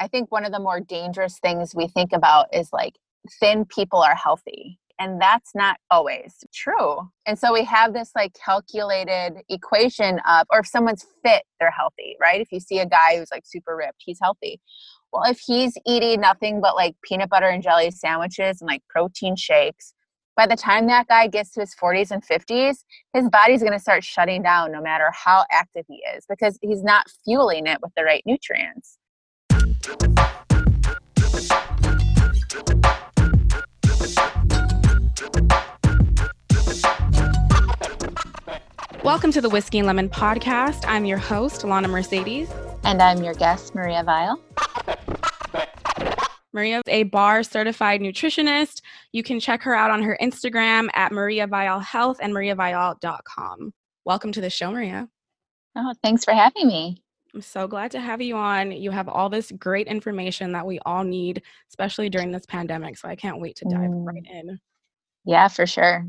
I think one of the more dangerous things we think about is like thin people are healthy. And that's not always true. And so we have this like calculated equation of, or if someone's fit, they're healthy, right? If you see a guy who's like super ripped, he's healthy. Well, if he's eating nothing but like peanut butter and jelly sandwiches and like protein shakes, by the time that guy gets to his 40s and 50s, his body's going to start shutting down no matter how active he is because he's not fueling it with the right nutrients. Welcome to the Whiskey and Lemon podcast. I'm your host, Lana Mercedes. And I'm your guest, Maria Vile. Maria is a bar certified nutritionist. You can check her out on her Instagram at Maria Vile Health and mariavile.com. Welcome to the show, Maria. Oh, thanks for having me. I'm so glad to have you on. You have all this great information that we all need, especially during this pandemic. So I can't wait to dive mm. right in. Yeah, for sure.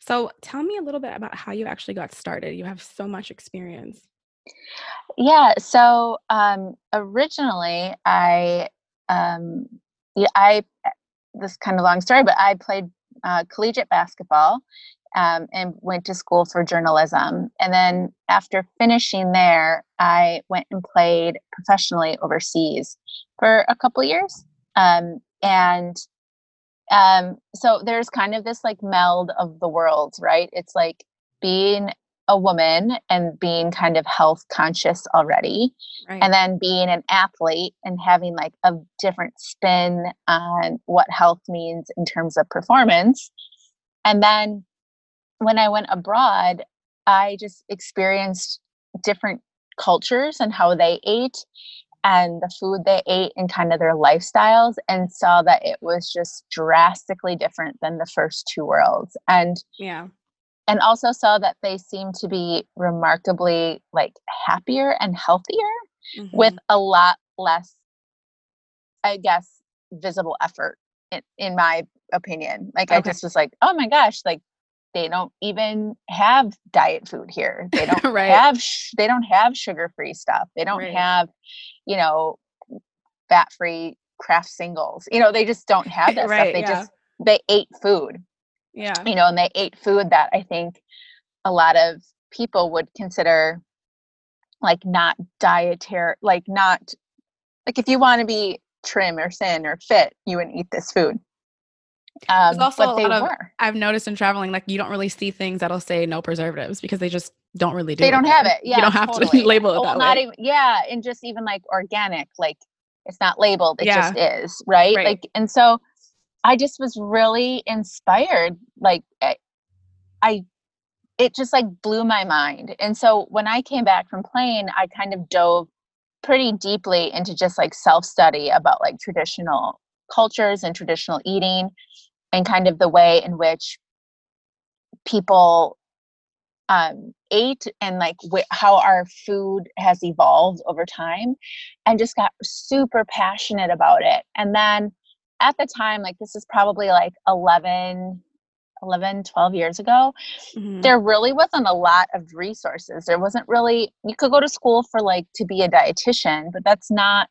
So tell me a little bit about how you actually got started. You have so much experience. Yeah. So um, originally, I, um, yeah, I, this kind of long story, but I played uh, collegiate basketball um, and went to school for journalism. And then after finishing there, I went and played professionally overseas for a couple years. Um, and um, so there's kind of this like meld of the worlds, right? It's like being a woman and being kind of health conscious already right. and then being an athlete and having like a different spin on what health means in terms of performance and then when I went abroad, I just experienced different cultures and how they ate and the food they ate and kind of their lifestyles and saw that it was just drastically different than the first two worlds and yeah and also saw that they seemed to be remarkably like happier and healthier mm-hmm. with a lot less i guess visible effort in, in my opinion like okay. i just was like oh my gosh like they don't even have diet food here. They don't right. have sh- they don't have sugar free stuff. They don't right. have you know fat free Kraft Singles. You know they just don't have that right, stuff they yeah. just they ate food. Yeah. You know and they ate food that i think a lot of people would consider like not dietary like not like if you want to be trim or thin or fit you wouldn't eat this food um, also a lot of, were. I've noticed in traveling, like you don't really see things that'll say no preservatives because they just don't really do. They don't have it. Yeah, you don't have totally. to label it well, that not way. Even, yeah, and just even like organic, like it's not labeled. It yeah. just is, right? right? Like, and so I just was really inspired. Like, I, eh, I, it just like blew my mind. And so when I came back from playing, I kind of dove pretty deeply into just like self study about like traditional cultures and traditional eating and kind of the way in which people um, ate and like wh- how our food has evolved over time and just got super passionate about it and then at the time like this is probably like 11 11 12 years ago mm-hmm. there really wasn't a lot of resources there wasn't really you could go to school for like to be a dietitian but that's not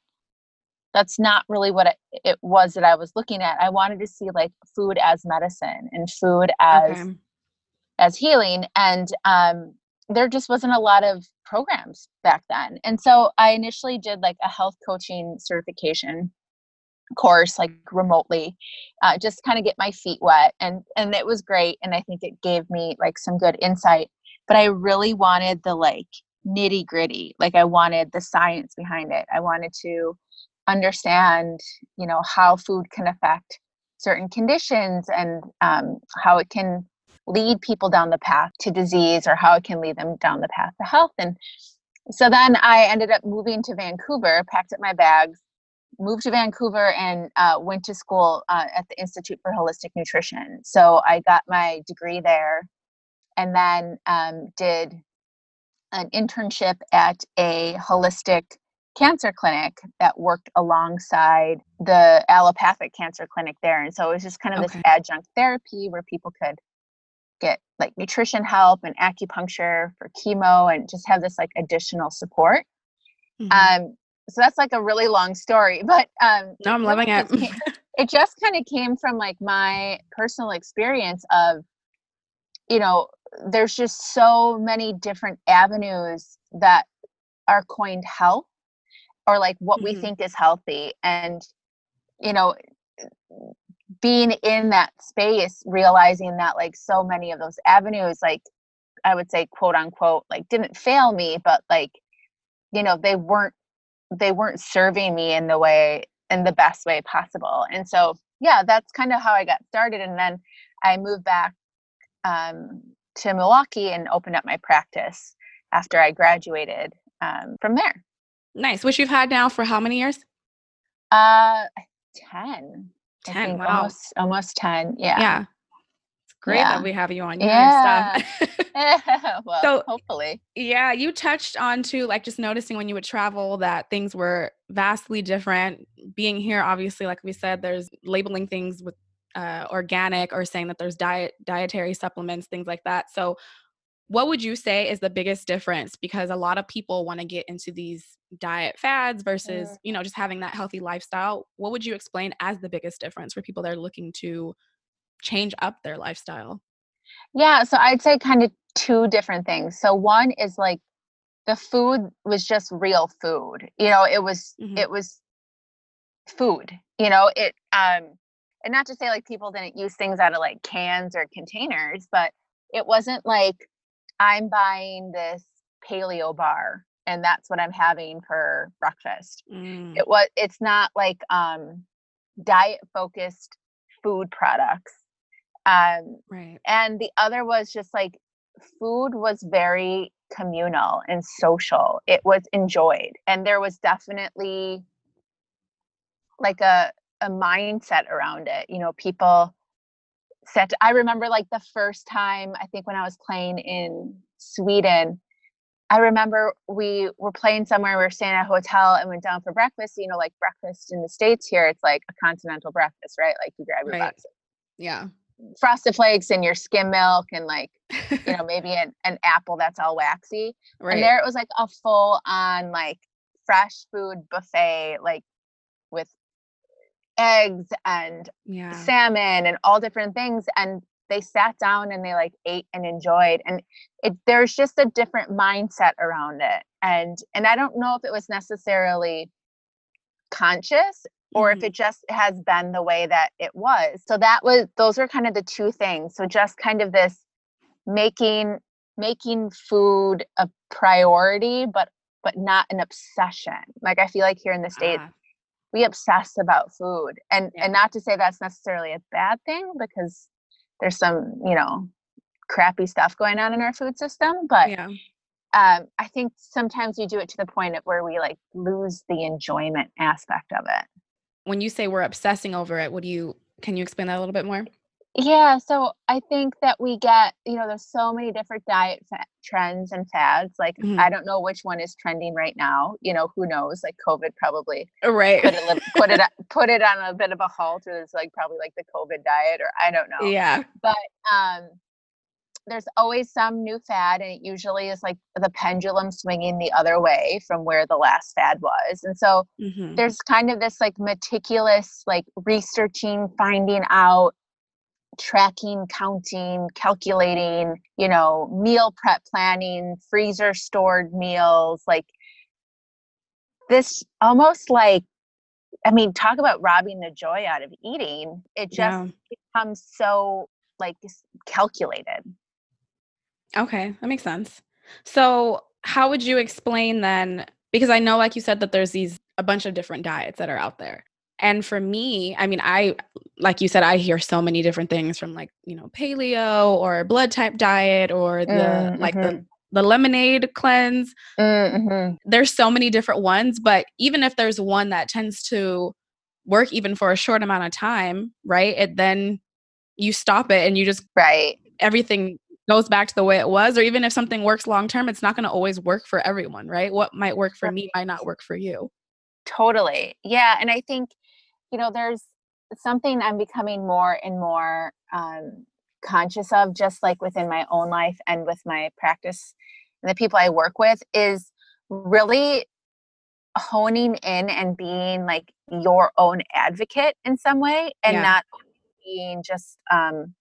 that's not really what it, was that I was looking at. I wanted to see like food as medicine and food as okay. as healing, and um, there just wasn't a lot of programs back then. And so I initially did like a health coaching certification course like remotely uh, just kind of get my feet wet and and it was great and i think it gave me like some good insight but i really wanted the like nitty gritty like i wanted the science behind it i wanted to understand you know how food can affect certain conditions and um, how it can lead people down the path to disease or how it can lead them down the path to health. And so then i ended up moving to vancouver packed up my bags moved to vancouver and uh, went to school uh, at the institute for holistic nutrition. So i got my degree there and then um, did an internship at a holistic cancer clinic that worked alongside the allopathic cancer clinic there. And so it was just kind of okay. this adjunct therapy where people could get like nutrition help and acupuncture for chemo and just have this like additional support. Mm-hmm. Um, so that's like a really long story, but um, no, I'm loving it. Came, it just kind of came from like my personal experience of, you know, there's just so many different avenues that are coined health or like what mm-hmm. we think is healthy and you know being in that space realizing that like so many of those avenues like i would say quote unquote like didn't fail me but like you know they weren't they weren't serving me in the way in the best way possible and so yeah that's kind of how i got started and then i moved back um, to milwaukee and opened up my practice after i graduated um, from there nice which you've had now for how many years? Uh 10 10 wow. almost almost 10 yeah. Yeah. Great yeah. that we have you on yeah. well, so hopefully. yeah you touched on to like just noticing when you would travel that things were vastly different. Being here obviously like we said there's labeling things with uh, organic or saying that there's diet dietary supplements things like that. So what would you say is the biggest difference because a lot of people want to get into these diet fads versus mm. you know just having that healthy lifestyle what would you explain as the biggest difference for people that are looking to change up their lifestyle yeah so i'd say kind of two different things so one is like the food was just real food you know it was mm-hmm. it was food you know it um and not to say like people didn't use things out of like cans or containers but it wasn't like i'm buying this paleo bar and that's what I'm having for breakfast. Mm. It was it's not like um diet focused food products. Um right. and the other was just like food was very communal and social. It was enjoyed and there was definitely like a a mindset around it. You know, people set I remember like the first time I think when I was playing in Sweden I remember we were playing somewhere, we were staying at a hotel and went down for breakfast. You know, like breakfast in the States here, it's like a continental breakfast, right? Like you grab your right. box. Yeah. Frosted flakes and your skim milk and like, you know, maybe an, an apple that's all waxy. Right. And there it was like a full on like fresh food buffet, like eggs and yeah. salmon and all different things. And they sat down and they like ate and enjoyed and it there's just a different mindset around it and and i don't know if it was necessarily conscious or mm-hmm. if it just has been the way that it was so that was those are kind of the two things so just kind of this making making food a priority but but not an obsession like i feel like here in the states uh we obsess about food and yeah. and not to say that's necessarily a bad thing because there's some you know crappy stuff going on in our food system but yeah. um, i think sometimes we do it to the point of where we like lose the enjoyment aspect of it when you say we're obsessing over it what do you can you explain that a little bit more yeah, so I think that we get, you know, there's so many different diet fa- trends and fads. Like, mm-hmm. I don't know which one is trending right now. You know, who knows? Like, COVID probably uh, right put it put it put it on a bit of a halt, or it's like probably like the COVID diet, or I don't know. Yeah, but um, there's always some new fad, and it usually is like the pendulum swinging the other way from where the last fad was. And so mm-hmm. there's kind of this like meticulous, like researching, finding out tracking, counting, calculating, you know, meal prep planning, freezer stored meals, like this almost like I mean, talk about robbing the joy out of eating. It just yeah. becomes so like calculated. Okay, that makes sense. So, how would you explain then? Because I know, like you said, that there's these a bunch of different diets that are out there. And for me, I mean, I, like you said, I hear so many different things from like, you know, paleo or blood type diet or the, mm-hmm. like the, mm-hmm. the lemonade cleanse. Mm-hmm. There's so many different ones, but even if there's one that tends to work even for a short amount of time, right? It then you stop it and you just, right. Everything goes back to the way it was or even if something works long term it's not going to always work for everyone right what might work for me might not work for you totally yeah and i think you know, there's something I'm becoming more and more um, conscious of, just like within my own life and with my practice and the people I work with, is really honing in and being like your own advocate in some way and yeah. not being just um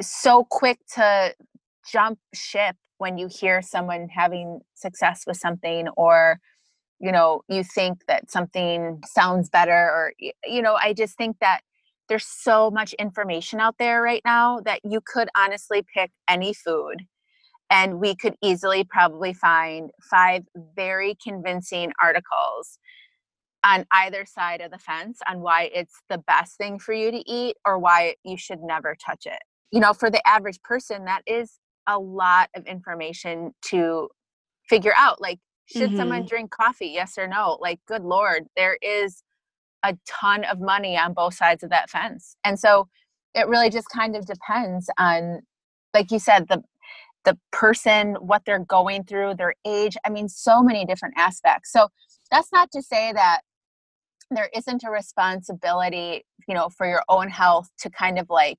so quick to jump ship when you hear someone having success with something or you know you think that something sounds better or you know i just think that there's so much information out there right now that you could honestly pick any food and we could easily probably find five very convincing articles on either side of the fence on why it's the best thing for you to eat or why you should never touch it. You know, for the average person, that is a lot of information to figure out. Like, should mm-hmm. someone drink coffee? Yes or no? Like, good Lord, there is a ton of money on both sides of that fence. And so it really just kind of depends on, like you said, the the person, what they're going through, their age. I mean, so many different aspects. So that's not to say that there isn't a responsibility, you know, for your own health to kind of like,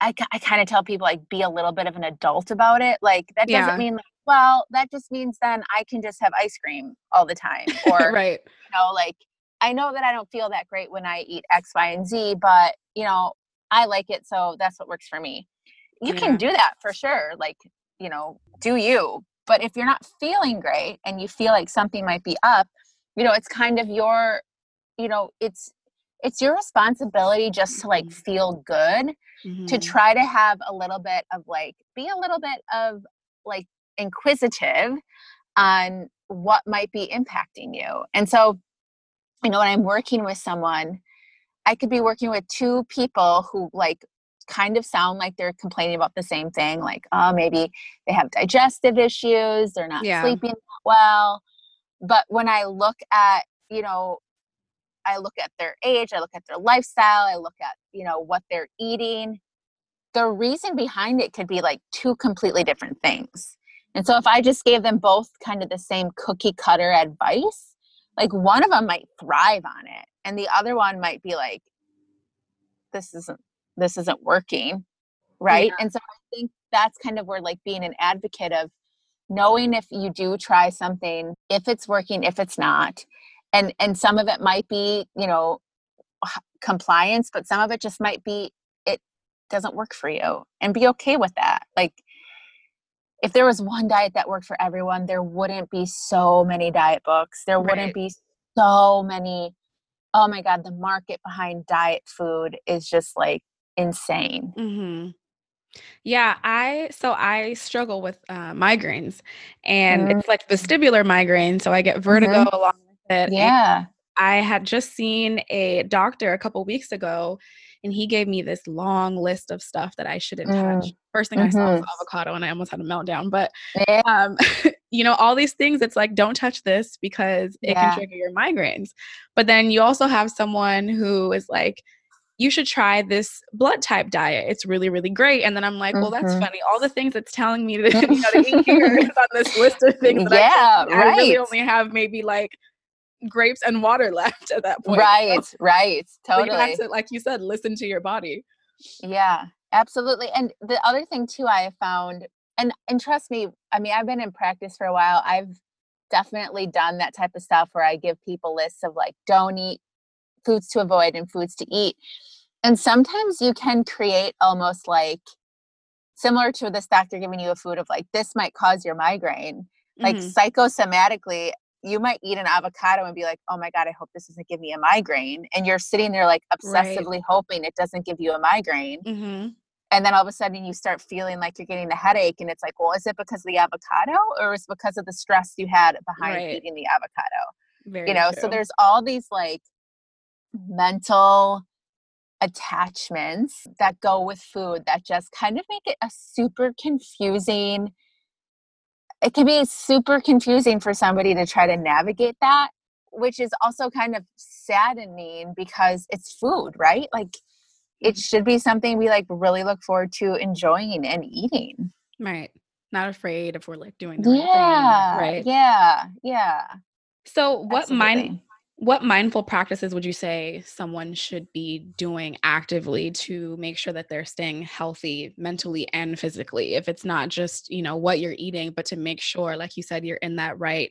I, I kind of tell people like be a little bit of an adult about it. Like that doesn't yeah. mean like, well, that just means then I can just have ice cream all the time. Or right. you know, like I know that I don't feel that great when I eat X, Y, and Z, but you know, I like it, so that's what works for me you yeah. can do that for sure like you know do you but if you're not feeling great and you feel like something might be up you know it's kind of your you know it's it's your responsibility just to like feel good mm-hmm. to try to have a little bit of like be a little bit of like inquisitive on what might be impacting you. And so you know when i'm working with someone i could be working with two people who like kind of sound like they're complaining about the same thing like oh maybe they have digestive issues they're not yeah. sleeping well. But when i look at you know i look at their age i look at their lifestyle i look at you know what they're eating the reason behind it could be like two completely different things and so if i just gave them both kind of the same cookie cutter advice like one of them might thrive on it and the other one might be like this isn't this isn't working right yeah. and so i think that's kind of where like being an advocate of knowing if you do try something if it's working if it's not and and some of it might be you know compliance but some of it just might be it doesn't work for you and be okay with that like if there was one diet that worked for everyone there wouldn't be so many diet books there right. wouldn't be so many oh my god the market behind diet food is just like insane. Mm-hmm. Yeah, I so I struggle with uh, migraines, and mm-hmm. it's like vestibular migraine. So I get vertigo mm-hmm. along with it. Yeah, I had just seen a doctor a couple weeks ago, and he gave me this long list of stuff that I shouldn't mm. touch. First thing mm-hmm. I saw was mm-hmm. avocado, and I almost had a meltdown. But yeah. um, you know, all these things. It's like don't touch this because it yeah. can trigger your migraines. But then you also have someone who is like you should try this blood type diet. It's really, really great. And then I'm like, well, that's mm-hmm. funny. All the things it's telling me to, you know, to eat here is on this list of things. yeah, I, right. I really only have maybe like grapes and water left at that point. Right, so, right. Totally. You have to, like you said, listen to your body. Yeah, absolutely. And the other thing too, I found, and and trust me, I mean, I've been in practice for a while. I've definitely done that type of stuff where I give people lists of like, don't eat foods to avoid and foods to eat. And sometimes you can create almost like similar to this doctor giving you a food of like, this might cause your migraine. Like mm-hmm. psychosomatically, you might eat an avocado and be like, oh my God, I hope this doesn't give me a migraine. And you're sitting there like obsessively right. hoping it doesn't give you a migraine. Mm-hmm. And then all of a sudden you start feeling like you're getting a headache. And it's like, well, is it because of the avocado or is it because of the stress you had behind right. eating the avocado? Very you know, true. so there's all these like mental attachments that go with food that just kind of make it a super confusing it can be super confusing for somebody to try to navigate that which is also kind of saddening because it's food right? Like it should be something we like really look forward to enjoying and eating. Right. Not afraid if we're like doing the yeah, right thing, right? Yeah. Yeah. So what mind what mindful practices would you say someone should be doing actively to make sure that they're staying healthy mentally and physically if it's not just you know what you're eating but to make sure like you said you're in that right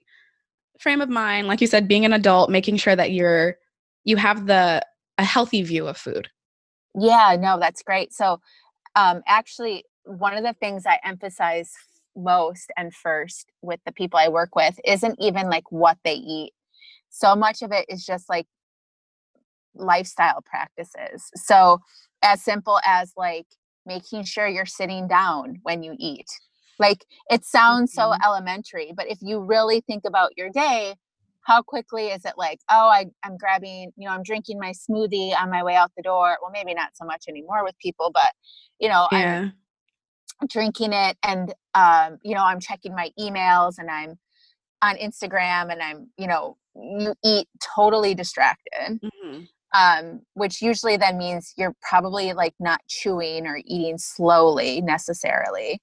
frame of mind, like you said, being an adult, making sure that you're you have the a healthy view of food. Yeah, no, that's great. So um actually one of the things I emphasize most and first with the people I work with isn't even like what they eat. So much of it is just like lifestyle practices. So as simple as like making sure you're sitting down when you eat. Like it sounds mm-hmm. so elementary, but if you really think about your day, how quickly is it like, oh, I, I'm grabbing, you know, I'm drinking my smoothie on my way out the door. Well, maybe not so much anymore with people, but you know, yeah. I'm drinking it and um, you know, I'm checking my emails and I'm on Instagram and I'm, you know, you eat totally distracted. Mm-hmm um, which usually then means you're probably like not chewing or eating slowly necessarily.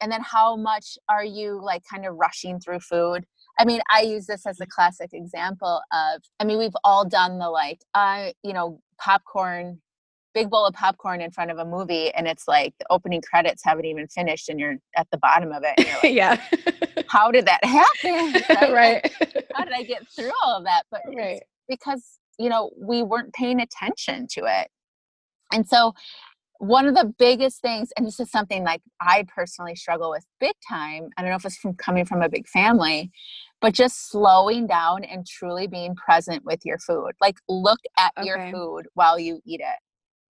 And then how much are you like kind of rushing through food? I mean, I use this as a classic example of, I mean, we've all done the like, uh, you know, popcorn, big bowl of popcorn in front of a movie, and it's like the opening credits haven't even finished, and you're at the bottom of it. Like, yeah. how did that happen? Right. right. How did I get through all of that? But right. because you know, we weren't paying attention to it. And so, one of the biggest things, and this is something like I personally struggle with big time. I don't know if it's from coming from a big family, but just slowing down and truly being present with your food. Like, look at okay. your food while you eat it.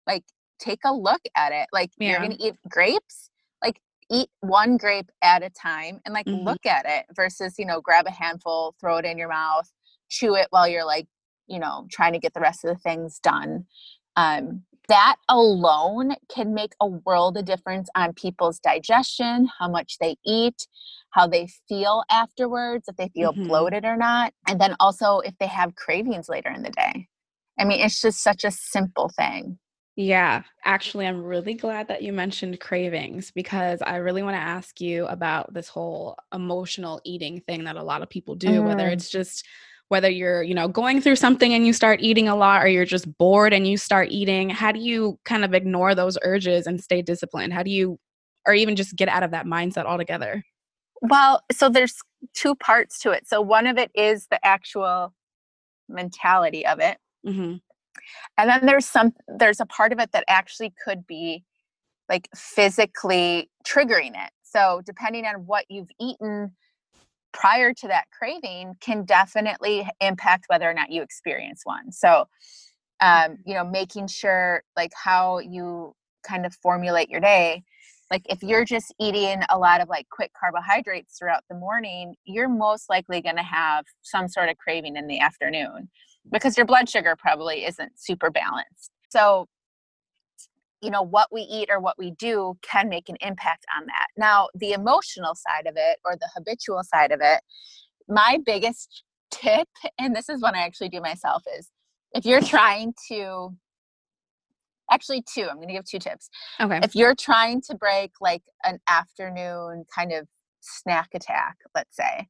Like, take a look at it. Like, yeah. you're going to eat grapes. Eat one grape at a time and like mm-hmm. look at it versus, you know, grab a handful, throw it in your mouth, chew it while you're like you know trying to get the rest of the things done um, that alone can make a world of difference on people's digestion how much they eat how they feel afterwards if they feel mm-hmm. bloated or not and then also if they have cravings later in the day i mean it's just such a simple thing yeah, actually, I'm really glad that you mentioned cravings because I really want to ask you about this whole emotional eating thing that a lot of people do, mm. whether it's just whether you're you know going through something and you start eating a lot or you're just bored and you start eating how do you kind of ignore those urges and stay disciplined how do you or even just get out of that mindset altogether well so there's two parts to it so one of it is the actual mentality of it mm-hmm. And then there's some there's a part of it that actually could be like physically triggering it so depending on what you've eaten prior to that craving can definitely impact whether or not you experience one. So, um, you know, making sure like how you kind of formulate your day. Like if you're just eating a lot of like quick carbohydrates throughout the morning, you're most likely going to have some sort of craving in the afternoon because your blood sugar probably isn't super balanced. So, you know what we eat or what we do can make an impact on that. Now the emotional side of it or the habitual side of it my biggest tip and this is one i actually do myself is if you're trying to actually two i'm going to give two tips. Okay. If you're trying to break like an afternoon kind of snack attack let's say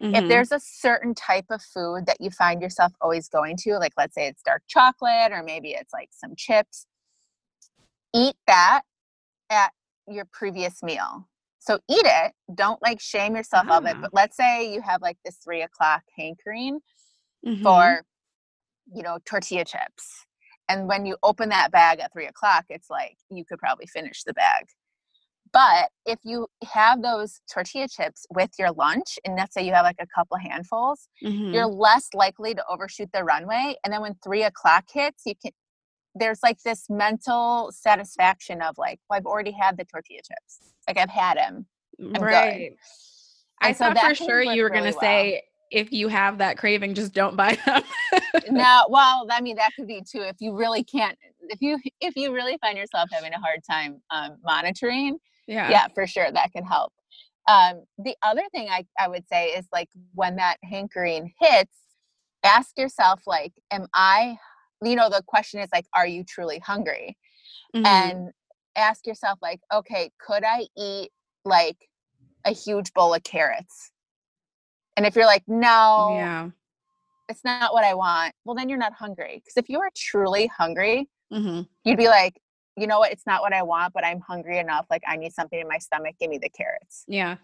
mm-hmm. if there's a certain type of food that you find yourself always going to like let's say it's dark chocolate or maybe it's like some chips eat that at your previous meal. So eat it. Don't like shame yourself of it. Ah. But let's say you have like this three o'clock hankering mm-hmm. for, you know, tortilla chips. And when you open that bag at three o'clock, it's like you could probably finish the bag. But if you have those tortilla chips with your lunch, and let's say you have like a couple handfuls, mm-hmm. you're less likely to overshoot the runway. And then when three o'clock hits, you can there's like this mental satisfaction of like, well, I've already had the tortilla chips. Like I've had them. I'm right. I so thought for sure you were really going to well. say if you have that craving, just don't buy them. no, well, I mean that could be too. If you really can't, if you if you really find yourself having a hard time um, monitoring, yeah, yeah, for sure that can help. Um, the other thing I I would say is like when that hankering hits, ask yourself like, am I you know the question is like are you truly hungry mm-hmm. and ask yourself like okay could i eat like a huge bowl of carrots and if you're like no yeah it's not what i want well then you're not hungry because if you are truly hungry mm-hmm. you'd be like you know what it's not what i want but i'm hungry enough like i need something in my stomach give me the carrots yeah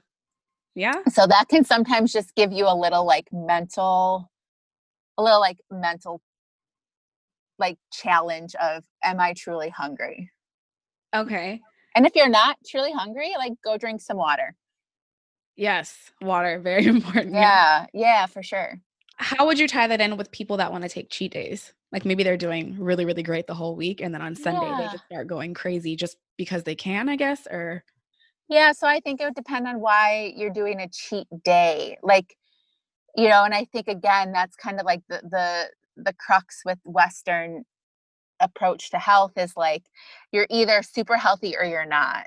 Yeah. So that can sometimes just give you a little like mental, a little like mental like challenge of am I truly hungry? Okay. And if you're not truly hungry, like go drink some water. Yes, water, very important. Yeah, yeah, for sure. How would you tie that in with people that want to take cheat days? Like maybe they're doing really, really great the whole week and then on Sunday yeah. they just start going crazy just because they can, I guess, or Yeah, so I think it would depend on why you're doing a cheat day. Like, you know, and I think again that's kind of like the the the crux with western approach to health is like you're either super healthy or you're not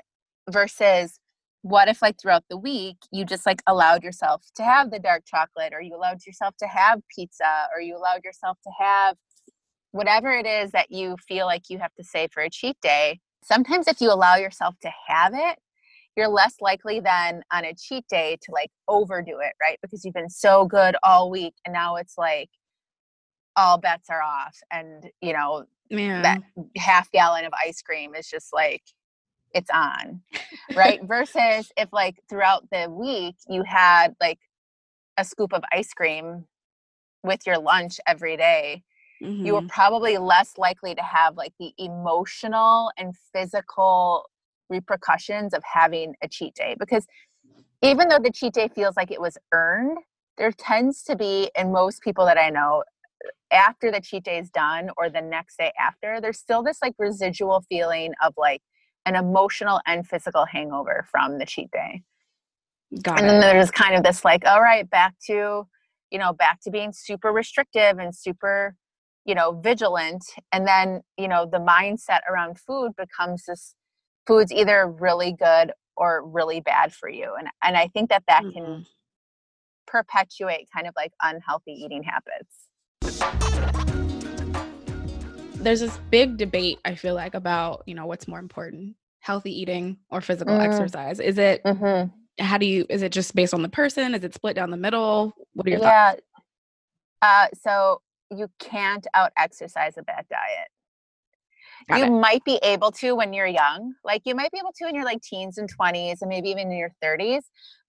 versus what if like throughout the week you just like allowed yourself to have the dark chocolate or you allowed yourself to have pizza or you allowed yourself to have whatever it is that you feel like you have to say for a cheat day sometimes if you allow yourself to have it you're less likely than on a cheat day to like overdo it right because you've been so good all week and now it's like all bets are off and you know Man. that half gallon of ice cream is just like it's on right versus if like throughout the week you had like a scoop of ice cream with your lunch every day, mm-hmm. you were mm-hmm. probably less likely to have like the emotional and physical repercussions of having a cheat day because even though the cheat day feels like it was earned there tends to be in most people that i know after the cheat day is done or the next day after, there's still this like residual feeling of like an emotional and physical hangover from the cheat day. Got and it. then there's kind of this like, all right, back to, you know, back to being super restrictive and super, you know, vigilant. And then, you know, the mindset around food becomes this food's either really good or really bad for you. And and I think that that mm-hmm. can perpetuate kind of like unhealthy eating habits there's this big debate i feel like about you know what's more important healthy eating or physical mm. exercise is it mm-hmm. how do you is it just based on the person is it split down the middle what are your yeah. thoughts uh, so you can't out exercise a bad diet Got you it. might be able to when you're young like you might be able to in your like teens and 20s and maybe even in your 30s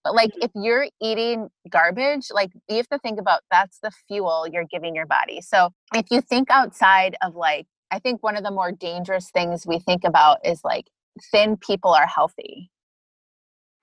but like if you're eating garbage, like you have to think about that's the fuel you're giving your body. So if you think outside of like, I think one of the more dangerous things we think about is like thin people are healthy.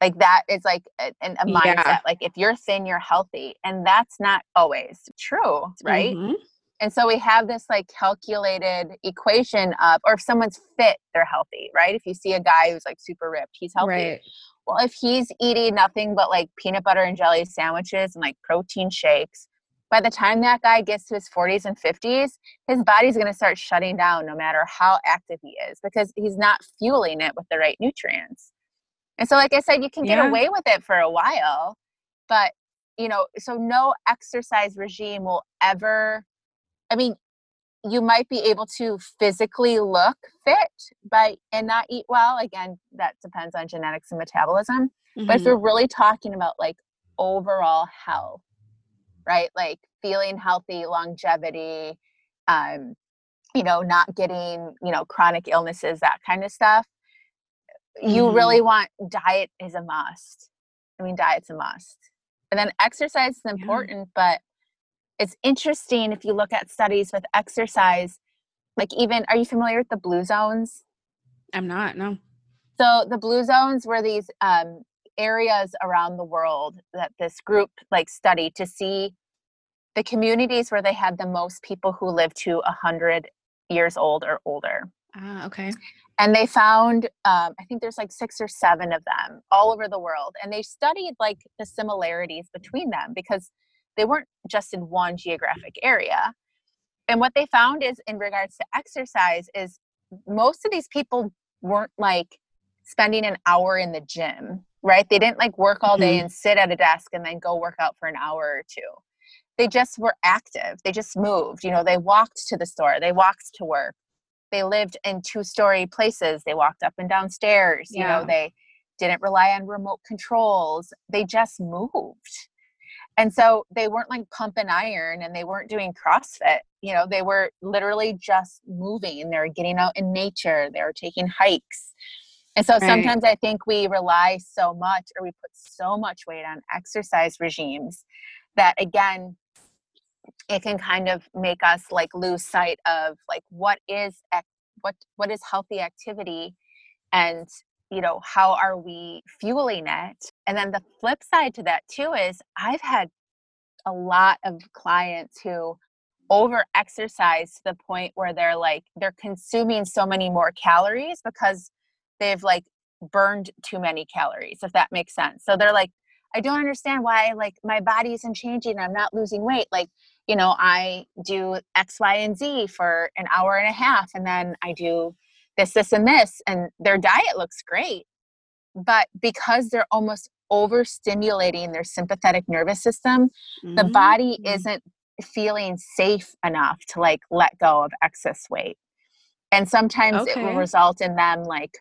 Like that is like a, a mindset. Yeah. Like if you're thin, you're healthy. And that's not always true, right? Mm-hmm. And so we have this like calculated equation of, or if someone's fit, they're healthy, right? If you see a guy who's like super ripped, he's healthy. Right well, if he's eating nothing but like peanut butter and jelly sandwiches and like protein shakes, by the time that guy gets to his 40s and 50s, his body's going to start shutting down no matter how active he is because he's not fueling it with the right nutrients. And so, like I said, you can get yeah. away with it for a while, but you know, so no exercise regime will ever, I mean, you might be able to physically look fit by and not eat well again that depends on genetics and metabolism mm-hmm. but if mm-hmm. we're really talking about like overall health right like feeling healthy longevity um you know not getting you know chronic illnesses that kind of stuff mm-hmm. you really want diet is a must i mean diet's a must and then exercise is important yeah. but it's interesting if you look at studies with exercise like even are you familiar with the blue zones? I'm not no. So the blue zones were these um, areas around the world that this group like studied to see the communities where they had the most people who lived to 100 years old or older. Ah okay. And they found um, i think there's like six or seven of them all over the world and they studied like the similarities between them because they weren't just in one geographic area. And what they found is in regards to exercise is most of these people weren't like spending an hour in the gym, right? They didn't like work all day mm-hmm. and sit at a desk and then go work out for an hour or two. They just were active. They just moved. You know, they walked to the store, they walked to work. They lived in two story places. They walked up and down stairs. Yeah. You know, they didn't rely on remote controls. They just moved and so they weren't like pumping iron and they weren't doing CrossFit. You know, they were literally just moving. They were getting out in nature. They were taking hikes. And so right. sometimes I think we rely so much or we put so much weight on exercise regimes that again it can kind of make us like lose sight of like what is what what is healthy activity and you know how are we fueling it? And then the flip side to that too is i've had a lot of clients who over exercise to the point where they're like they're consuming so many more calories because they've like burned too many calories if that makes sense. So they're like i don't understand why like my body isn't changing i'm not losing weight. Like you know i do x y and z for an hour and a half and then i do this this and this and their diet looks great but because they're almost overstimulating their sympathetic nervous system mm-hmm. the body mm-hmm. isn't feeling safe enough to like let go of excess weight and sometimes okay. it will result in them like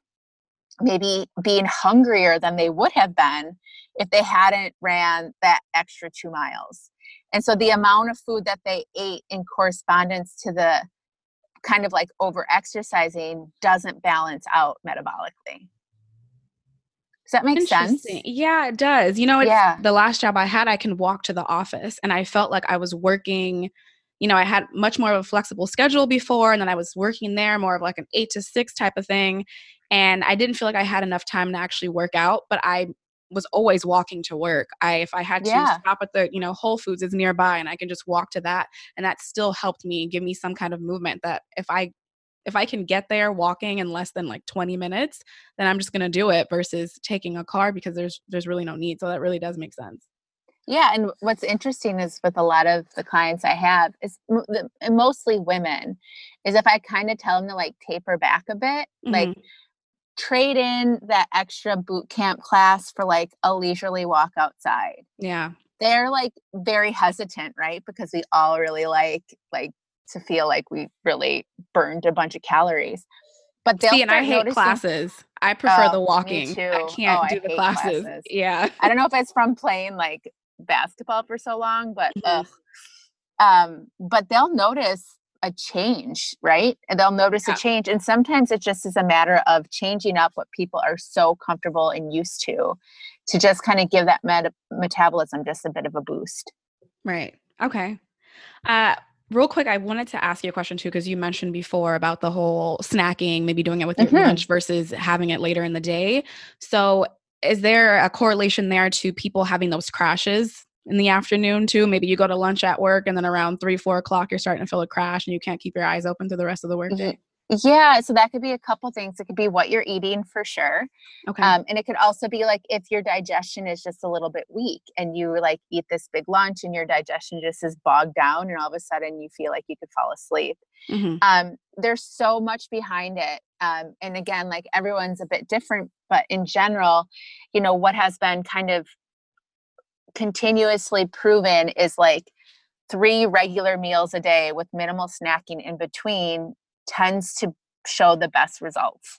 maybe being hungrier than they would have been if they hadn't ran that extra two miles and so the amount of food that they ate in correspondence to the kind of like over exercising doesn't balance out metabolically does that make sense? Yeah, it does. You know, it's yeah. the last job I had, I can walk to the office and I felt like I was working, you know, I had much more of a flexible schedule before and then I was working there more of like an 8 to 6 type of thing and I didn't feel like I had enough time to actually work out, but I was always walking to work. I if I had to yeah. stop at the, you know, Whole Foods is nearby and I can just walk to that and that still helped me give me some kind of movement that if I if I can get there walking in less than like 20 minutes, then I'm just going to do it versus taking a car because there's there's really no need. So that really does make sense. Yeah, and what's interesting is with a lot of the clients I have is mostly women is if I kind of tell them to like taper back a bit, mm-hmm. like trade in that extra boot camp class for like a leisurely walk outside. Yeah. They're like very hesitant, right? Because we all really like like to feel like we really burned a bunch of calories. But they'll See, and I hate noticing, classes. I prefer oh, the walking. too. I can't oh, do I the classes. classes. Yeah. I don't know if it's from playing like basketball for so long, but mm-hmm. um, but they'll notice a change, right? And they'll notice yeah. a change. And sometimes it just is a matter of changing up what people are so comfortable and used to, to just kind of give that met- metabolism just a bit of a boost. Right. Okay. Uh, Real quick, I wanted to ask you a question too, because you mentioned before about the whole snacking, maybe doing it with your mm-hmm. lunch versus having it later in the day. So, is there a correlation there to people having those crashes in the afternoon too? Maybe you go to lunch at work and then around three, four o'clock, you're starting to feel a crash and you can't keep your eyes open through the rest of the workday. Yeah, so that could be a couple things. It could be what you're eating for sure. Okay. Um, and it could also be like if your digestion is just a little bit weak and you like eat this big lunch and your digestion just is bogged down and all of a sudden you feel like you could fall asleep. Mm-hmm. Um, there's so much behind it. Um, and again, like everyone's a bit different, but in general, you know, what has been kind of continuously proven is like three regular meals a day with minimal snacking in between tends to show the best results.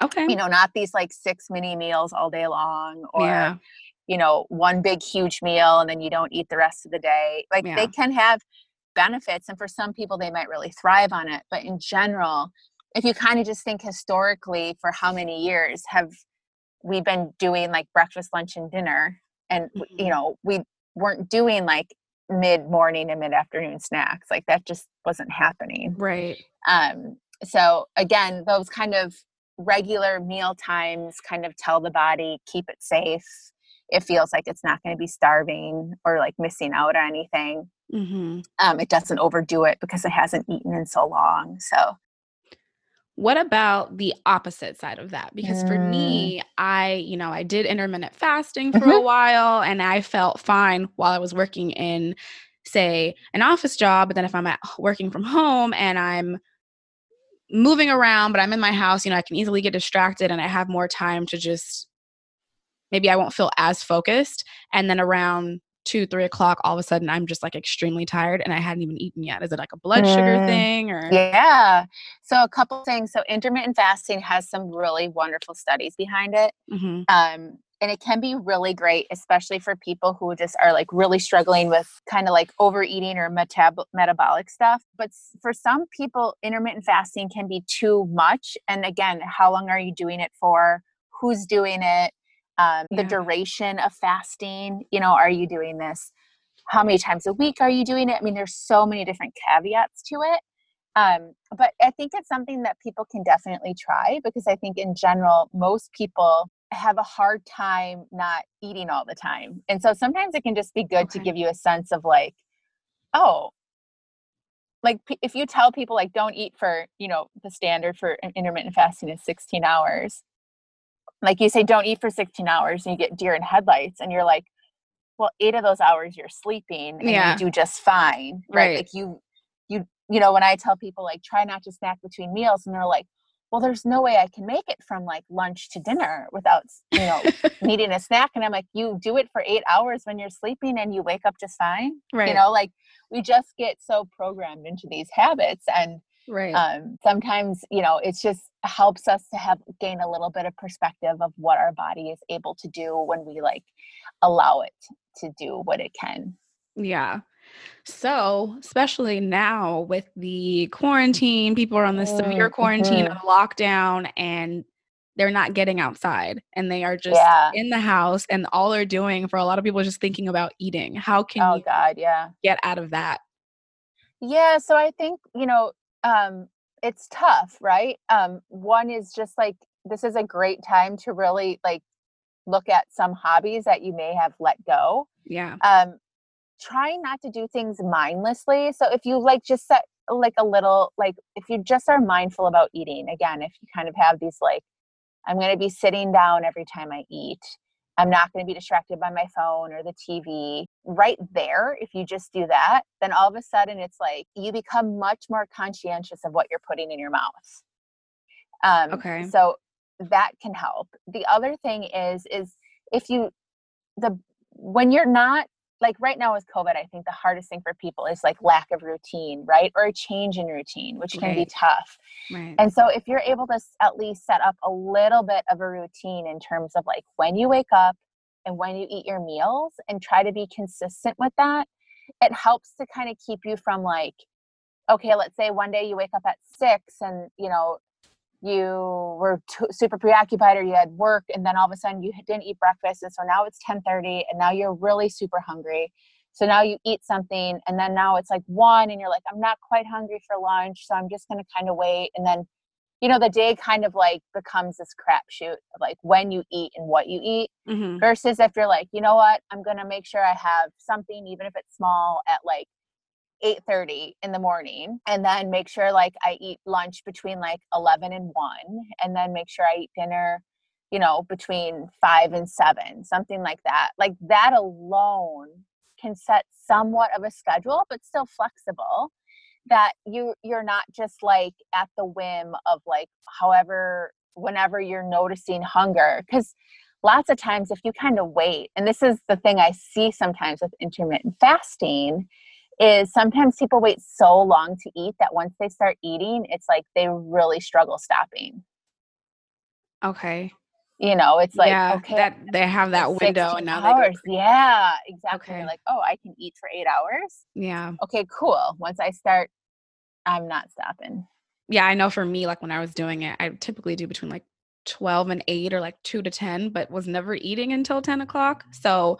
Okay. You know, not these like six mini meals all day long or yeah. you know, one big huge meal and then you don't eat the rest of the day. Like yeah. they can have benefits and for some people they might really thrive on it, but in general, if you kind of just think historically for how many years have we been doing like breakfast, lunch and dinner and mm-hmm. you know, we weren't doing like mid morning and mid afternoon snacks. Like that just wasn't happening. Right. Um, so again, those kind of regular meal times kind of tell the body keep it safe. It feels like it's not going to be starving or like missing out on anything. Mm-hmm. Um, it doesn't overdo it because it hasn't eaten in so long. So what about the opposite side of that? Because for me, mm. I, you know, I did intermittent fasting for mm-hmm. a while and I felt fine while I was working in, say, an office job. But then if I'm at working from home and I'm moving around, but I'm in my house, you know, I can easily get distracted and I have more time to just maybe I won't feel as focused. And then around two, three o'clock, all of a sudden I'm just like extremely tired and I hadn't even eaten yet. Is it like a blood mm. sugar thing or? Yeah. So a couple things. So intermittent fasting has some really wonderful studies behind it. Mm-hmm. Um, and it can be really great especially for people who just are like really struggling with kind of like overeating or metab- metabolic stuff but for some people intermittent fasting can be too much and again how long are you doing it for who's doing it um, the yeah. duration of fasting you know are you doing this how many times a week are you doing it i mean there's so many different caveats to it um, but i think it's something that people can definitely try because i think in general most people have a hard time not eating all the time. And so sometimes it can just be good okay. to give you a sense of like, oh, like if you tell people like don't eat for, you know, the standard for intermittent fasting is 16 hours. Like you say don't eat for 16 hours and you get deer in headlights and you're like, well, 8 of those hours you're sleeping and yeah. you do just fine, right? right? Like you you you know, when I tell people like try not to snack between meals and they're like, well there's no way i can make it from like lunch to dinner without you know needing a snack and i'm like you do it for eight hours when you're sleeping and you wake up just fine right you know like we just get so programmed into these habits and right um, sometimes you know it just helps us to have gain a little bit of perspective of what our body is able to do when we like allow it to do what it can yeah so, especially now with the quarantine, people are on the severe mm, quarantine mm-hmm. lockdown and they're not getting outside and they are just yeah. in the house and all they're doing for a lot of people is just thinking about eating. How can oh, you God, yeah. get out of that? Yeah, so I think, you know, um it's tough, right? Um one is just like this is a great time to really like look at some hobbies that you may have let go. Yeah. Um trying not to do things mindlessly. So if you like just set like a little like if you just are mindful about eating, again, if you kind of have these like I'm going to be sitting down every time I eat. I'm not going to be distracted by my phone or the TV. Right there, if you just do that, then all of a sudden it's like you become much more conscientious of what you're putting in your mouth. Um, okay. So that can help. The other thing is, is if you, the, when you're not like right now with COVID, I think the hardest thing for people is like lack of routine, right? Or a change in routine, which can right. be tough. Right. And so if you're able to at least set up a little bit of a routine in terms of like when you wake up and when you eat your meals and try to be consistent with that, it helps to kind of keep you from like, okay, let's say one day you wake up at six and, you know, you were super preoccupied or you had work and then all of a sudden you didn't eat breakfast and so now it's 10:30 and now you're really super hungry. So now you eat something and then now it's like 1 and you're like I'm not quite hungry for lunch so I'm just going to kind of wait and then you know the day kind of like becomes this crapshoot of like when you eat and what you eat mm-hmm. versus if you're like you know what I'm going to make sure I have something even if it's small at like 8:30 in the morning and then make sure like I eat lunch between like 11 and 1 and then make sure I eat dinner you know between 5 and 7 something like that. Like that alone can set somewhat of a schedule but still flexible that you you're not just like at the whim of like however whenever you're noticing hunger cuz lots of times if you kind of wait and this is the thing I see sometimes with intermittent fasting is sometimes people wait so long to eat that once they start eating, it's like they really struggle stopping. Okay. You know, it's like yeah, okay, that they have that window and now hours. they go. Yeah, exactly. Okay. like, oh, I can eat for eight hours. Yeah. Okay, cool. Once I start, I'm not stopping. Yeah, I know for me, like when I was doing it, I typically do between like 12 and 8 or like 2 to 10 but was never eating until 10 o'clock so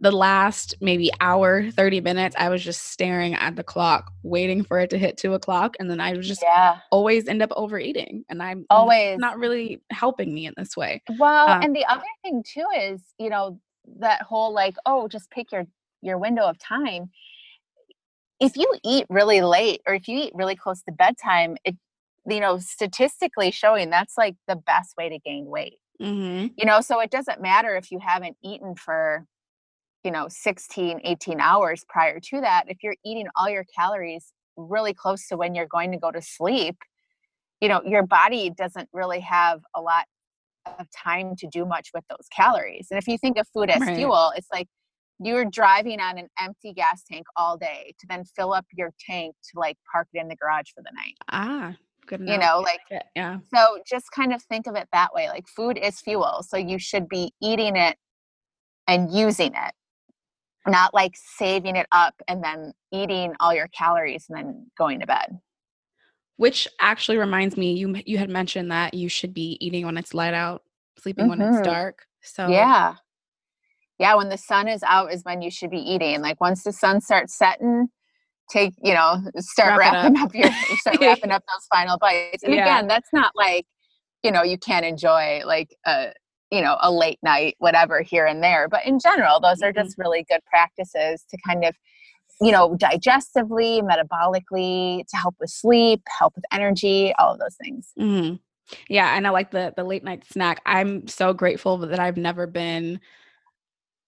the last maybe hour 30 minutes i was just staring at the clock waiting for it to hit two o'clock and then i was just yeah. always end up overeating and i'm always not really helping me in this way well um, and the other thing too is you know that whole like oh just pick your your window of time if you eat really late or if you eat really close to bedtime it you know statistically showing that's like the best way to gain weight mm-hmm. you know so it doesn't matter if you haven't eaten for you know 16 18 hours prior to that if you're eating all your calories really close to when you're going to go to sleep you know your body doesn't really have a lot of time to do much with those calories and if you think of food as right. fuel it's like you're driving on an empty gas tank all day to then fill up your tank to like park it in the garage for the night ah Good enough. You know, like yeah. So just kind of think of it that way. Like food is fuel, so you should be eating it and using it, not like saving it up and then eating all your calories and then going to bed. Which actually reminds me, you you had mentioned that you should be eating when it's light out, sleeping mm-hmm. when it's mm-hmm. dark. So yeah, yeah. When the sun is out is when you should be eating. Like once the sun starts setting, take you know start Wrap wrapping up. up. your start wrapping up those final bites. And yeah. again, that's not like you know you can't enjoy like a you know a late night whatever here and there but in general those are mm-hmm. just really good practices to kind of you know, digestively, metabolically, to help with sleep, help with energy, all of those things. Mm-hmm. Yeah, and I like the the late night snack. I'm so grateful that I've never been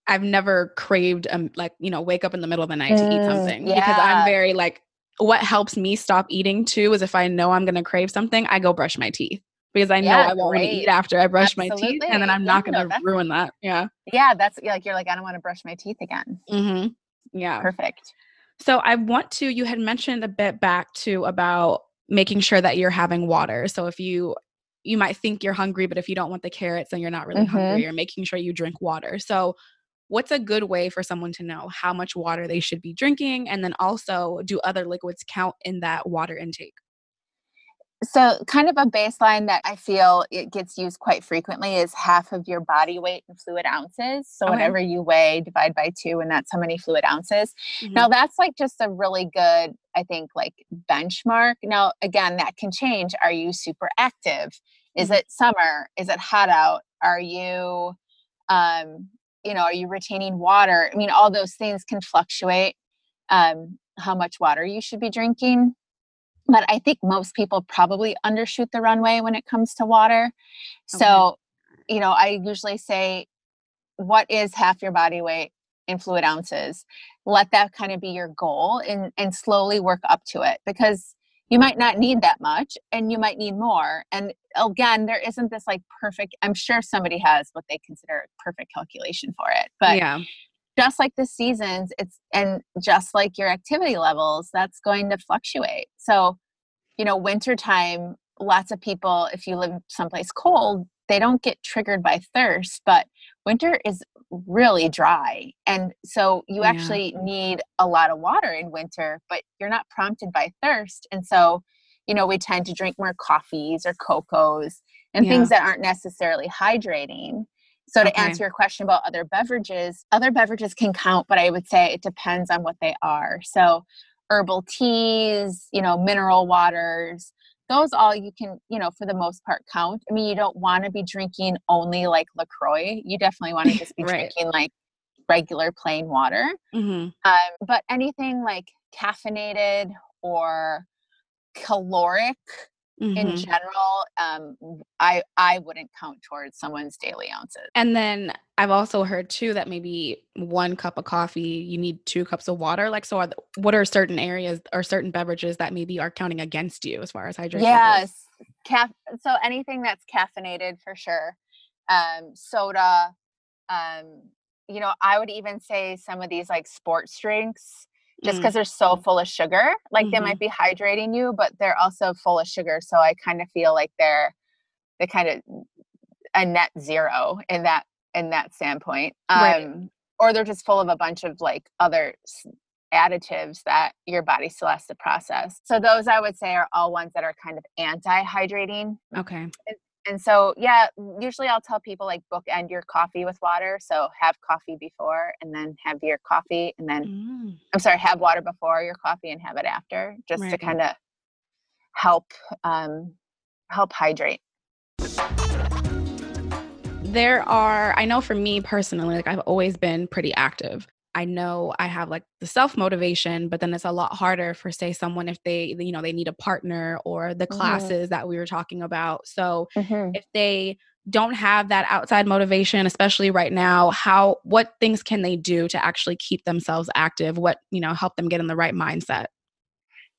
I've never craved um like, you know, wake up in the middle of the night mm, to eat mm, something yeah. because I'm very like what helps me stop eating too is if I know I'm going to crave something, I go brush my teeth because I know yeah, I won't great. eat after I brush Absolutely. my teeth and then I'm not yeah, going to no, ruin that. Yeah. Yeah, that's like you're like I don't want to brush my teeth again. Mm-hmm. Yeah. Perfect. So I want to, you had mentioned a bit back to about making sure that you're having water. So if you, you might think you're hungry, but if you don't want the carrots, then you're not really mm-hmm. hungry. You're making sure you drink water. So what's a good way for someone to know how much water they should be drinking? And then also, do other liquids count in that water intake? So, kind of a baseline that I feel it gets used quite frequently is half of your body weight in fluid ounces. So, okay. whatever you weigh, divide by two, and that's how many fluid ounces. Mm-hmm. Now, that's like just a really good, I think, like benchmark. Now, again, that can change. Are you super active? Is mm-hmm. it summer? Is it hot out? Are you, um, you know, are you retaining water? I mean, all those things can fluctuate. Um, how much water you should be drinking but I think most people probably undershoot the runway when it comes to water. Okay. So, you know, I usually say, what is half your body weight in fluid ounces? Let that kind of be your goal and, and slowly work up to it because you might not need that much and you might need more. And again, there isn't this like perfect, I'm sure somebody has what they consider a perfect calculation for it. But yeah just like the seasons it's and just like your activity levels that's going to fluctuate so you know wintertime lots of people if you live someplace cold they don't get triggered by thirst but winter is really dry and so you yeah. actually need a lot of water in winter but you're not prompted by thirst and so you know we tend to drink more coffees or cocos and yeah. things that aren't necessarily hydrating so to okay. answer your question about other beverages, other beverages can count, but I would say it depends on what they are. So herbal teas, you know, mineral waters, those all you can, you know, for the most part count. I mean, you don't want to be drinking only like LaCroix. You definitely want to just be right. drinking like regular plain water. Mm-hmm. Um, but anything like caffeinated or caloric mm-hmm. in general um, i i wouldn't count towards someone's daily ounces and then i've also heard too that maybe one cup of coffee you need two cups of water like so are the, what are certain areas or certain beverages that maybe are counting against you as far as hydration yes Caf- so anything that's caffeinated for sure um, soda um, you know i would even say some of these like sports drinks just because mm. they're so full of sugar. Like mm-hmm. they might mm-hmm. be hydrating you, but they're also full of sugar. So I kind of feel like they're they kind of a net zero in that in that standpoint. Um, right. or they're just full of a bunch of like other additives that your body still has to process. So those I would say are all ones that are kind of anti-hydrating. Okay and so yeah usually i'll tell people like bookend your coffee with water so have coffee before and then have your coffee and then mm. i'm sorry have water before your coffee and have it after just right. to kind of help um, help hydrate there are i know for me personally like i've always been pretty active I know I have like the self motivation, but then it's a lot harder for say someone if they you know they need a partner or the mm-hmm. classes mm-hmm. that we were talking about. So mm-hmm. if they don't have that outside motivation especially right now how what things can they do to actually keep themselves active what you know help them get in the right mindset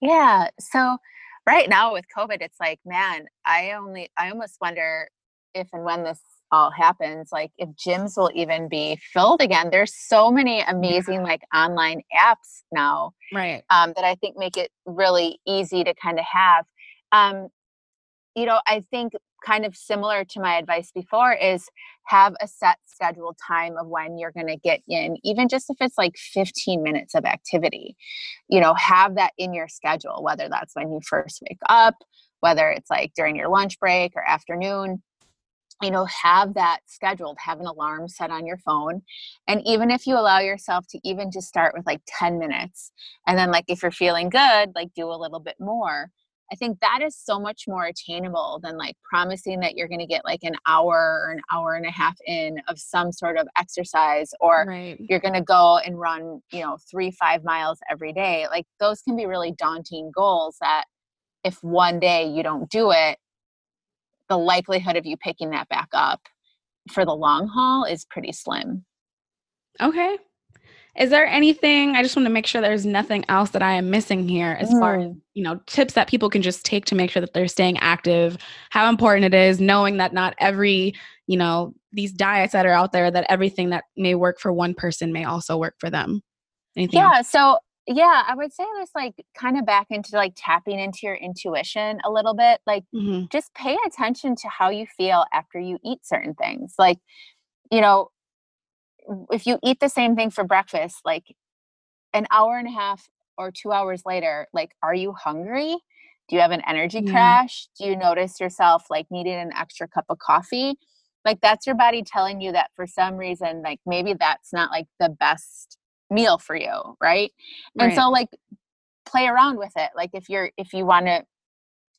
yeah so right now with covid it's like man i only i almost wonder if and when this all happens like if gyms will even be filled again there's so many amazing like online apps now right. um, that i think make it really easy to kind of have um, you know, I think kind of similar to my advice before is have a set scheduled time of when you're going to get in even just if it's like 15 minutes of activity. You know have that in your schedule whether that's when you first wake up whether it's like during your lunch break or afternoon you know have that scheduled have an alarm set on your phone and even if you allow yourself to even just start with like 10 minutes and then like if you're feeling good like do a little bit more I think that is so much more attainable than like promising that you're going to get like an hour or an hour and a half in of some sort of exercise or right. you're going to go and run, you know, three, five miles every day. Like those can be really daunting goals that if one day you don't do it, the likelihood of you picking that back up for the long haul is pretty slim. Okay. Is there anything I just want to make sure there's nothing else that I am missing here as mm. far as, mm. you know, tips that people can just take to make sure that they're staying active, how important it is knowing that not every, you know, these diets that are out there that everything that may work for one person may also work for them. Anything yeah, else? so yeah, I would say this like kind of back into like tapping into your intuition a little bit. Like mm-hmm. just pay attention to how you feel after you eat certain things. Like, you know, if you eat the same thing for breakfast, like an hour and a half or two hours later, like, are you hungry? Do you have an energy yeah. crash? Do you notice yourself like needing an extra cup of coffee? Like, that's your body telling you that for some reason, like, maybe that's not like the best meal for you, right? right. And so, like, play around with it. Like, if you're, if you want to,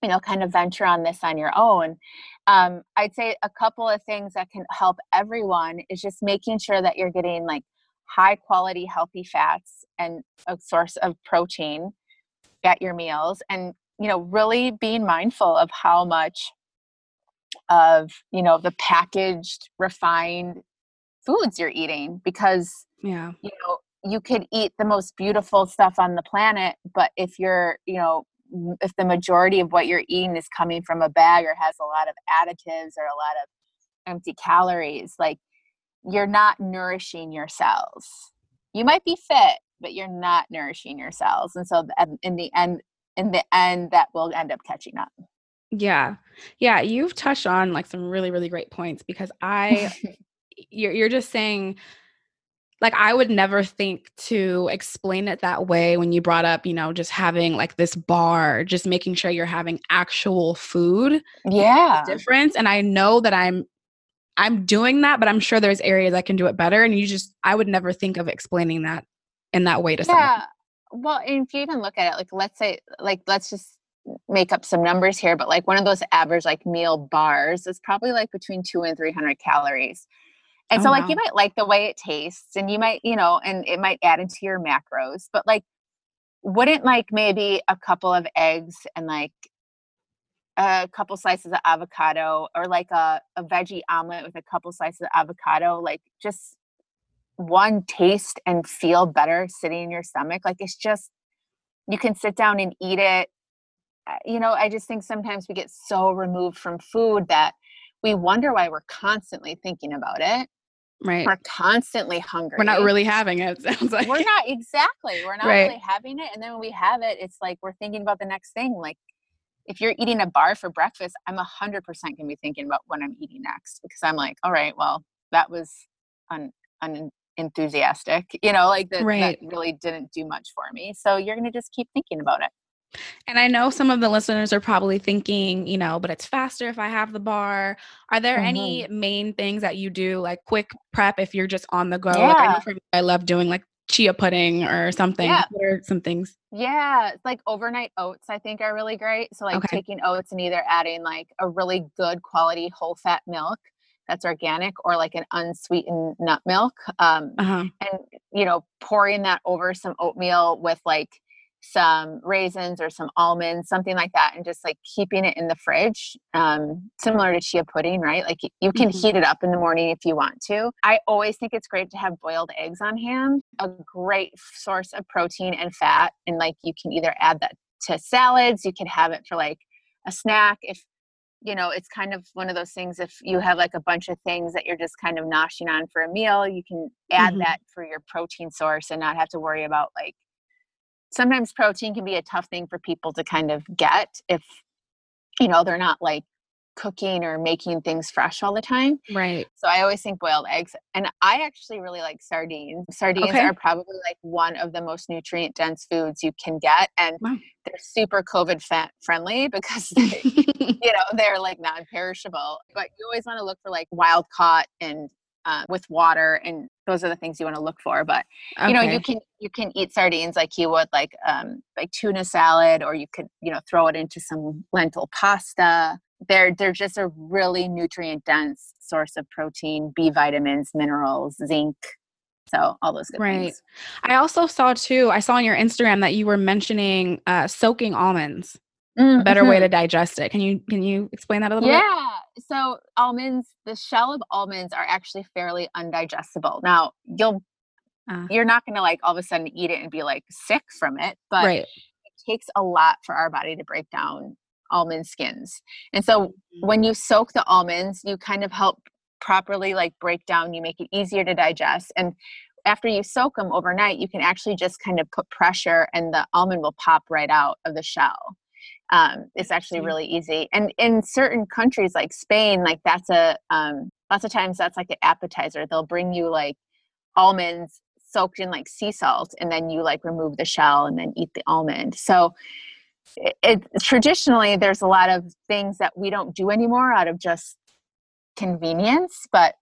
you know, kind of venture on this on your own, um, I'd say a couple of things that can help everyone is just making sure that you're getting like high quality, healthy fats and a source of protein at your meals. And, you know, really being mindful of how much of, you know, the packaged, refined foods you're eating because, yeah, you know, you could eat the most beautiful stuff on the planet, but if you're, you know, if the majority of what you're eating is coming from a bag or has a lot of additives or a lot of empty calories like you're not nourishing your cells. You might be fit but you're not nourishing your cells and so in the end in the end that will end up catching up. Yeah. Yeah you've touched on like some really really great points because i you're, you're just saying like I would never think to explain it that way when you brought up, you know, just having like this bar, just making sure you're having actual food. Yeah. Difference. And I know that I'm I'm doing that, but I'm sure there's areas I can do it better. And you just I would never think of explaining that in that way to someone. yeah. someone. Well, if you even look at it, like let's say like let's just make up some numbers here, but like one of those average like meal bars is probably like between two and three hundred calories. And oh, so like wow. you might like the way it tastes and you might, you know, and it might add into your macros, but like wouldn't like maybe a couple of eggs and like a couple slices of avocado or like a, a veggie omelet with a couple slices of avocado, like just one taste and feel better sitting in your stomach. Like it's just, you can sit down and eat it. Uh, you know, I just think sometimes we get so removed from food that we wonder why we're constantly thinking about it. Right. We're constantly hungry. We're not really having it, it sounds like. We're not exactly. We're not right. really having it. And then when we have it, it's like we're thinking about the next thing. Like if you're eating a bar for breakfast, I'm a hundred percent gonna be thinking about what I'm eating next because I'm like, all right, well, that was un, un enthusiastic, you know, like that, right. that really didn't do much for me. So you're gonna just keep thinking about it. And I know some of the listeners are probably thinking, you know, but it's faster if I have the bar. Are there mm-hmm. any main things that you do, like quick prep if you're just on the go? Yeah. Like I me, I love doing like chia pudding or something. Yeah. What are some things? Yeah, It's like overnight oats, I think are really great. So like okay. taking oats and either adding like a really good quality whole fat milk that's organic or like an unsweetened nut milk. Um, uh-huh. And you know, pouring that over some oatmeal with like some raisins or some almonds, something like that, and just like keeping it in the fridge, um, similar to chia pudding, right? Like you can mm-hmm. heat it up in the morning if you want to. I always think it's great to have boiled eggs on hand, a great source of protein and fat. And like you can either add that to salads, you can have it for like a snack. If you know, it's kind of one of those things if you have like a bunch of things that you're just kind of noshing on for a meal, you can add mm-hmm. that for your protein source and not have to worry about like sometimes protein can be a tough thing for people to kind of get if you know, they're not like cooking or making things fresh all the time. Right. So I always think boiled eggs. And I actually really like sardines. Sardines okay. are probably like one of the most nutrient dense foods you can get. And wow. they're super COVID friendly because they, you know, they're like non perishable. But you always want to look for like wild caught and uh, with water and those are the things you want to look for but okay. you know you can you can eat sardines like you would like um like tuna salad or you could you know throw it into some lentil pasta they're they're just a really nutrient dense source of protein, B vitamins, minerals, zinc. So all those good right. things. I also saw too. I saw on your Instagram that you were mentioning uh, soaking almonds. Mm-hmm. A better way to digest it. Can you can you explain that a little yeah. bit? Yeah. So almonds, the shell of almonds are actually fairly undigestible. Now you'll uh. you're not going to like all of a sudden eat it and be like sick from it, but right. it takes a lot for our body to break down almond skins. And so mm-hmm. when you soak the almonds, you kind of help properly like break down, you make it easier to digest. And after you soak them overnight, you can actually just kind of put pressure and the almond will pop right out of the shell. Um, it's actually really easy. And in certain countries like Spain, like that's a, um, lots of times that's like an appetizer. They'll bring you like almonds soaked in like sea salt and then you like remove the shell and then eat the almond. So it, it, traditionally there's a lot of things that we don't do anymore out of just convenience but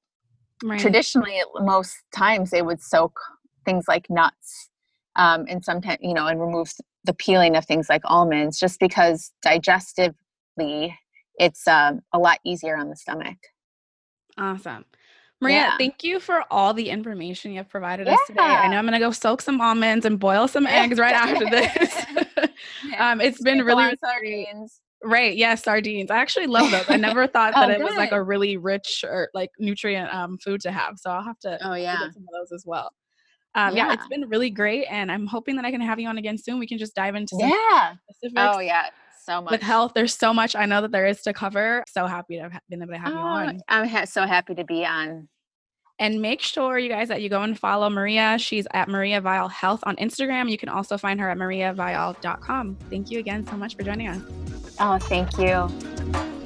right. traditionally most times they would soak things like nuts um, and sometimes you know and remove the peeling of things like almonds just because digestively it's um, a lot easier on the stomach awesome Maria, yeah. thank you for all the information you've provided yeah. us today. I know I'm going to go soak some almonds and boil some eggs right after this. um, it's been really sardines. Right. Yeah, sardines. I actually love those. I never thought that oh, it good. was like a really rich or like nutrient um, food to have. So I'll have to oh yeah some of those as well. Um, yeah. yeah. it's been really great, and I'm hoping that I can have you on again soon. We can just dive into yeah. Oh yeah, so much with health. There's so much I know that there is to cover. So happy to have been able to have oh, you on. I'm ha- so happy to be on. And make sure you guys that you go and follow Maria. She's at Maria Vial Health on Instagram. You can also find her at mariavial.com. Thank you again so much for joining us. Oh, thank you.